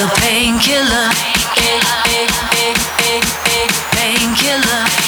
a painkiller. Painkiller.